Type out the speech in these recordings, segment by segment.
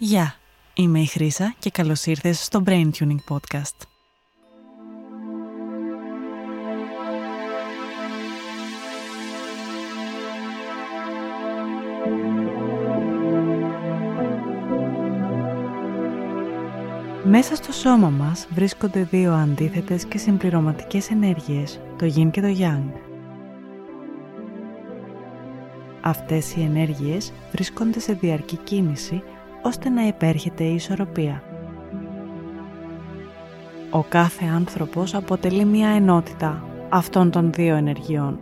Γεια, είμαι η Χρύσα και καλώς ήρθες στο Brain Tuning Podcast. Μέσα στο σώμα μας βρίσκονται δύο αντίθετες και συμπληρωματικές ενέργειες, το Yin και το Yang. Αυτές οι ενέργειες βρίσκονται σε διαρκή κίνηση ώστε να υπέρχεται η ισορροπία. Ο κάθε άνθρωπος αποτελεί μία ενότητα αυτών των δύο ενεργειών.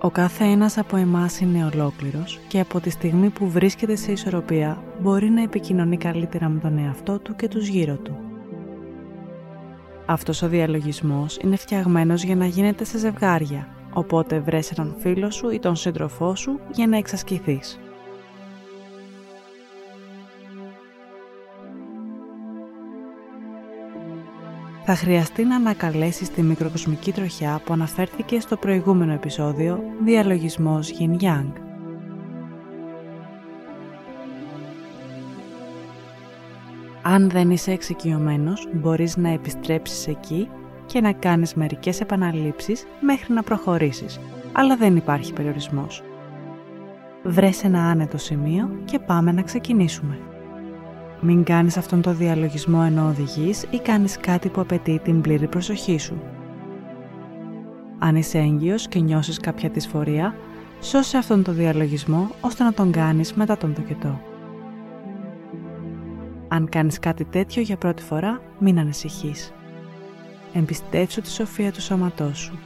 Ο κάθε ένας από εμάς είναι ολόκληρος και από τη στιγμή που βρίσκεται σε ισορροπία μπορεί να επικοινωνεί καλύτερα με τον εαυτό του και τους γύρω του. Αυτός ο διαλογισμός είναι φτιαγμένος για να γίνεται σε ζευγάρια, οπότε βρες έναν φίλο σου ή τον σύντροφό σου για να εξασκηθείς. Θα χρειαστεί να ανακαλέσεις τη μικροκοσμική τροχιά που αναφέρθηκε στο προηγούμενο επεισόδιο «Διαλογισμός Yin Yang». Αν δεν είσαι εξοικειωμένος, μπορείς να επιστρέψεις εκεί και να κάνεις μερικές επαναλήψεις μέχρι να προχωρήσεις, αλλά δεν υπάρχει περιορισμός. Βρες ένα άνετο σημείο και πάμε να ξεκινήσουμε. Μην κάνεις αυτόν τον διαλογισμό ενώ οδηγείς ή κάνεις κάτι που απαιτεί την πλήρη προσοχή σου. Αν είσαι έγκυος και νιώσεις κάποια δυσφορία, σώσε αυτόν τον διαλογισμό ώστε να τον κάνεις μετά τον τοκετό. Αν κάνεις κάτι τέτοιο για πρώτη φορά, μην ανησυχείς. Εμπιστεύσου τη σοφία του σώματός σου.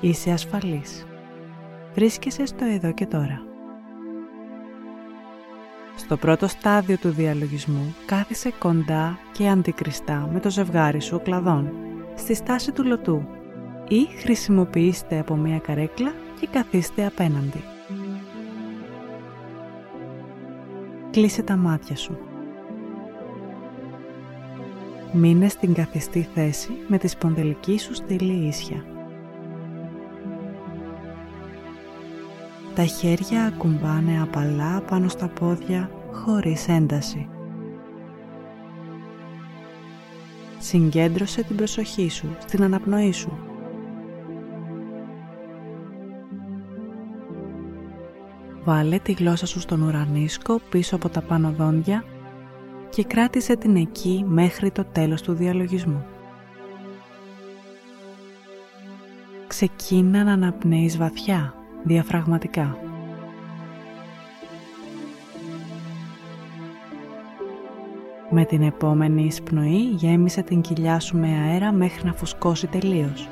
Είσαι ασφαλής. Βρίσκεσαι στο εδώ και τώρα. Στο πρώτο στάδιο του διαλογισμού κάθισε κοντά και αντικριστά με το ζευγάρι σου κλαδών, στη στάση του λωτού ή χρησιμοποιήστε από μία καρέκλα και καθίστε απέναντι. Κλείσε τα μάτια σου. Μείνε στην καθιστή θέση με τη σπονδελική σου στήλη ίσια. Τα χέρια ακουμπάνε απαλά πάνω στα πόδια χωρίς ένταση. Συγκέντρωσε την προσοχή σου στην αναπνοή σου. Βάλε τη γλώσσα σου στον ουρανίσκο πίσω από τα πάνω δόντια και κράτησε την εκεί μέχρι το τέλος του διαλογισμού. Ξεκίνα να αναπνέεις βαθιά διαφραγματικά. Με την επόμενη εισπνοή γέμισε την κοιλιά σου με αέρα μέχρι να φουσκώσει τελείως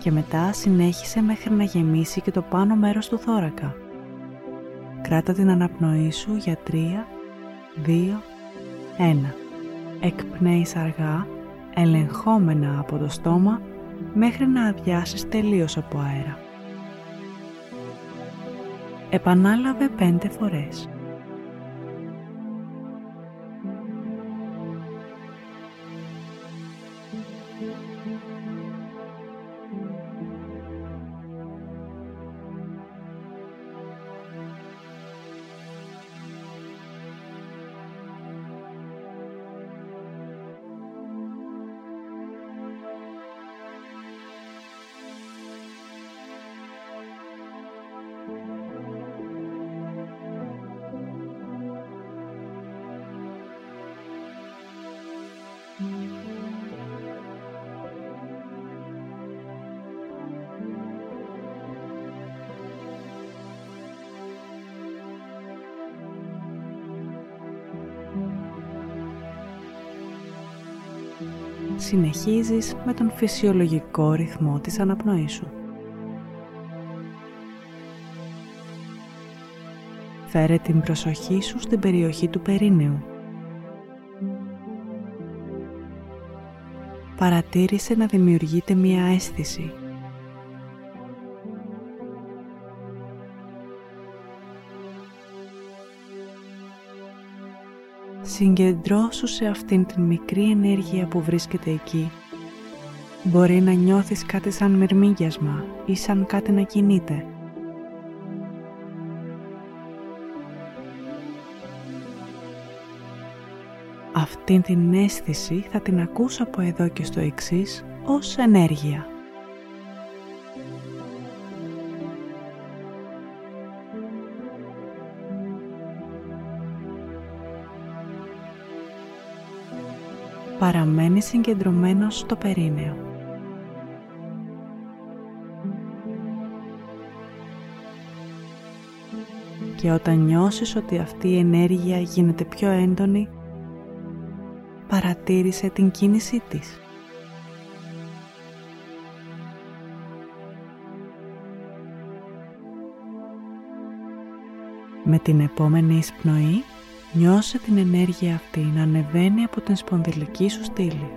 και μετά συνέχισε μέχρι να γεμίσει και το πάνω μέρος του θώρακα. Κράτα την αναπνοή σου για 3, 2, 1. Εκπνέεις αργά, ελεγχόμενα από το στόμα μέχρι να αδειάσεις τελείως από αέρα. Επανάλαβε πέντε φορές. Συνεχίζεις με τον φυσιολογικό ρυθμό της αναπνοής σου. Φέρε την προσοχή σου στην περιοχή του περίνεου. Παρατήρησε να δημιουργείται μία αίσθηση Συγκεντρώσου σε αυτήν την μικρή ενέργεια που βρίσκεται εκεί. Μπορεί να νιώθεις κάτι σαν μυρμήγιασμα ή σαν κάτι να κινείται. Αυτήν την αίσθηση θα την ακούσω από εδώ και στο εξής ως ενέργεια. Παραμένει συγκεντρωμένος στο περίνεο. Και όταν νιώσεις ότι αυτή η ενέργεια γίνεται πιο έντονη, παρατήρησε την κίνησή της. Με την επόμενη εισπνοή, νιώσε την ενέργεια αυτή να ανεβαίνει από την σπονδυλική σου στήλη.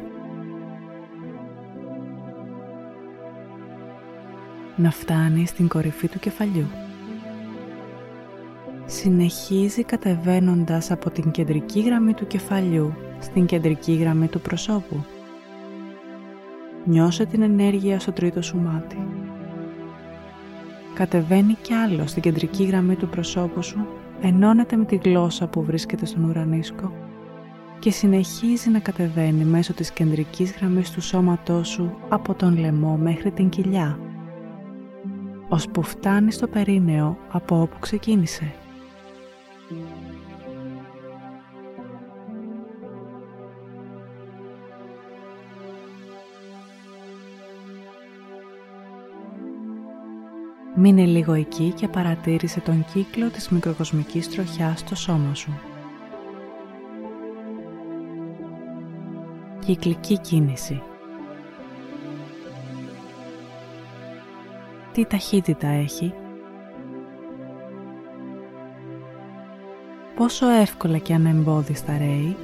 Να φτάνει στην κορυφή του κεφαλιού. Συνεχίζει κατεβαίνοντας από την κεντρική γραμμή του κεφαλιού στην κεντρική γραμμή του προσώπου. Νιώσε την ενέργεια στο τρίτο σου μάτι. Κατεβαίνει κι άλλο στην κεντρική γραμμή του προσώπου σου, ενώνεται με τη γλώσσα που βρίσκεται στον ουρανίσκο και συνεχίζει να κατεβαίνει μέσω της κεντρικής γραμμής του σώματός σου από τον λαιμό μέχρι την κοιλιά, ώσπου φτάνει στο περίνεο από όπου ξεκίνησε. Μείνε λίγο εκεί και παρατήρησε τον κύκλο της μικροκοσμικής τροχιάς στο σώμα σου. Κυκλική κίνηση Τι ταχύτητα έχει; Πόσο εύκολα και ανεμπόδιστα ρέει;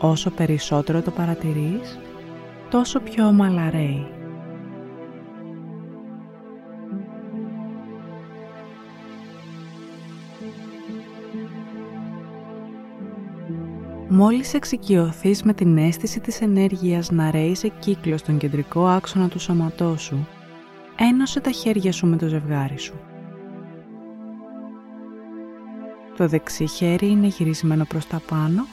Όσο περισσότερο το παρατηρείς, τόσο πιο ομαλά ρέει. Μόλις εξοικειωθείς με την αίσθηση της ενέργειας να ρέεις σε κύκλο στον κεντρικό άξονα του σώματός σου, ένωσε τα χέρια σου με το ζευγάρι σου. Το δεξί χέρι είναι γυρισμένο προς τα πάνω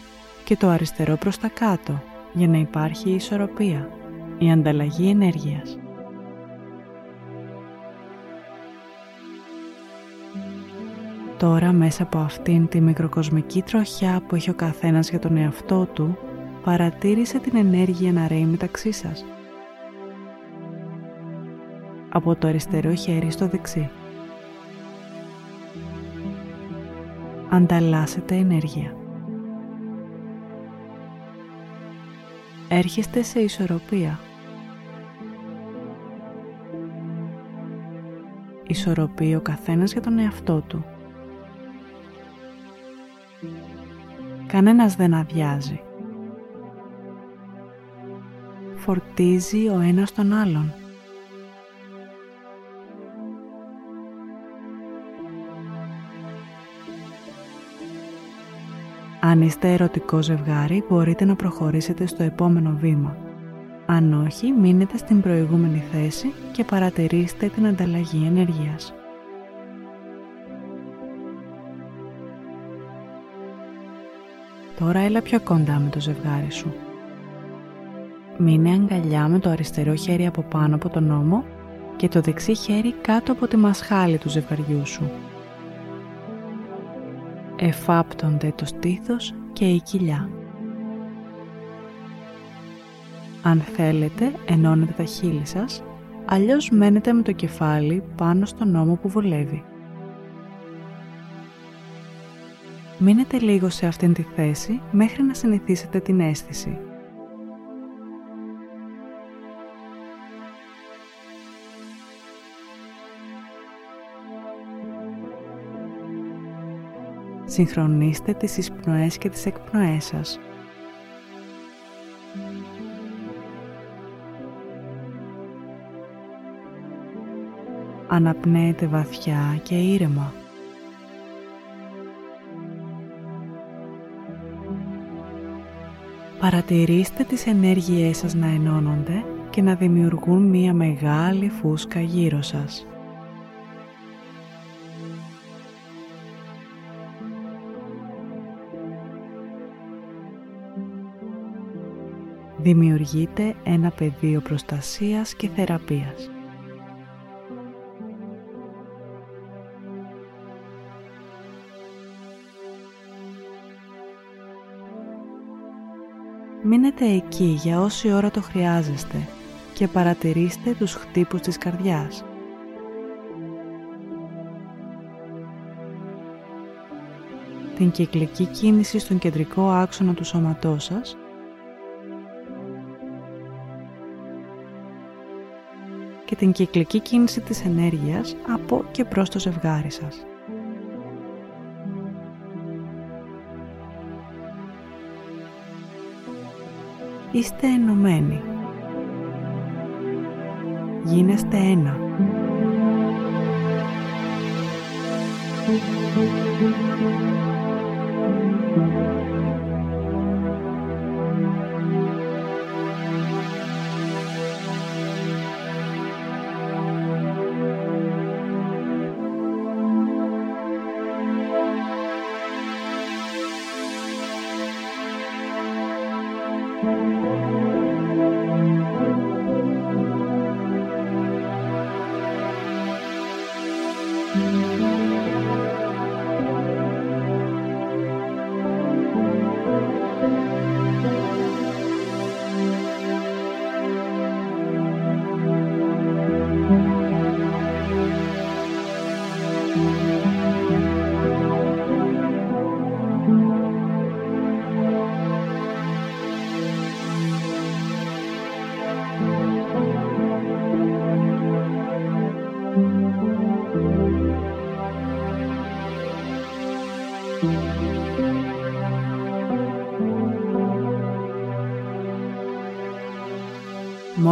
και το αριστερό προς τα κάτω για να υπάρχει η ισορροπία, η ανταλλαγή ενέργειας. Τώρα μέσα από αυτήν τη μικροκοσμική τροχιά που έχει ο καθένας για τον εαυτό του, παρατήρησε την ενέργεια να ρέει μεταξύ σας. Από το αριστερό χέρι στο δεξί. Ανταλλάσσετε ενέργεια. Έρχεστε σε ισορροπία. Ισορροπεί ο καθένας για τον εαυτό του. Κανένας δεν αδειάζει. Φορτίζει ο ένας τον άλλον. Αν είστε ερωτικό ζευγάρι, μπορείτε να προχωρήσετε στο επόμενο βήμα. Αν όχι, μείνετε στην προηγούμενη θέση και παρατηρήστε την ανταλλαγή ενέργειας. Τώρα έλα πιο κοντά με το ζευγάρι σου. Μείνε αγκαλιά με το αριστερό χέρι από πάνω από τον ώμο και το δεξί χέρι κάτω από τη μασχάλη του ζευγαριού σου εφάπτονται το στήθος και η κοιλιά. Αν θέλετε, ενώνετε τα χείλη σας, αλλιώς μένετε με το κεφάλι πάνω στον ώμο που βολεύει. Μείνετε λίγο σε αυτήν τη θέση μέχρι να συνηθίσετε την αίσθηση. Συγχρονίστε τις εισπνοές και τις εκπνοές σας. Αναπνέετε βαθιά και ήρεμα. Παρατηρήστε τις ενέργειές σας να ενώνονται και να δημιουργούν μία μεγάλη φούσκα γύρω σας. Δημιουργείται ένα πεδίο προστασίας και θεραπείας. Μείνετε εκεί για όση ώρα το χρειάζεστε και παρατηρήστε τους χτύπους της καρδιάς. Την κυκλική κίνηση στον κεντρικό άξονα του σώματός σας και την κυκλική κίνηση της ενέργειας από και προς το ζευγάρι σας. Είστε ενωμένοι. Γίνεστε ένα.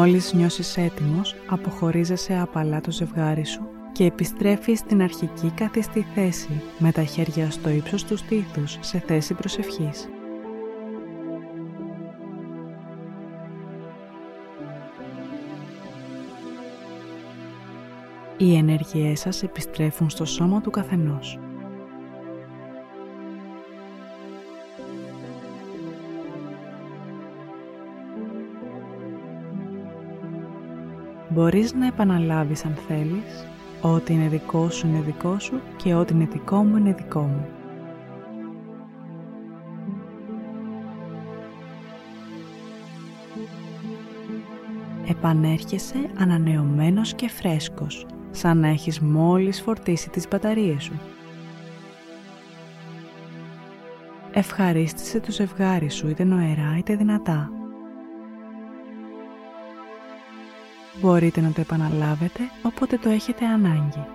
Μόλις νιώσεις έτοιμος, αποχωρίζεσαι απαλά το ζευγάρι σου και επιστρέφεις στην αρχική καθιστή θέση με τα χέρια στο ύψος του στήθους σε θέση προσευχής. Οι ενέργειές σας επιστρέφουν στο σώμα του καθενός. Μπορείς να επαναλάβεις αν θέλεις Ό,τι είναι δικό σου είναι δικό σου και ό,τι είναι δικό μου είναι δικό μου. Επανέρχεσαι ανανεωμένος και φρέσκος, σαν να έχεις μόλις φορτίσει τις μπαταρίες σου. Ευχαρίστησε το ζευγάρι σου είτε νοερά είτε δυνατά. Μπορείτε να το επαναλάβετε όποτε το έχετε ανάγκη.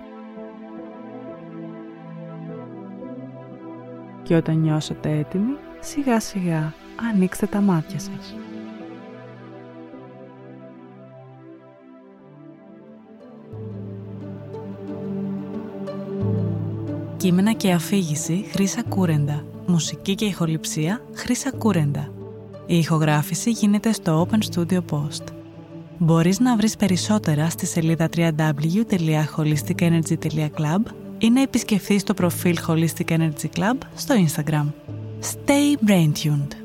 Και όταν νιώσετε έτοιμοι, σιγά σιγά ανοίξτε τα μάτια σας. Κείμενα και αφήγηση Χρύσα Κούρεντα. Μουσική και ηχοληψία Χρύσα Κούρεντα. Η ηχογράφηση γίνεται στο Open Studio Post. Μπορείς να βρεις περισσότερα στη σελίδα www.holisticenergy.club ή να επισκεφθείς το προφίλ Holistic Energy Club στο Instagram. Stay brain tuned!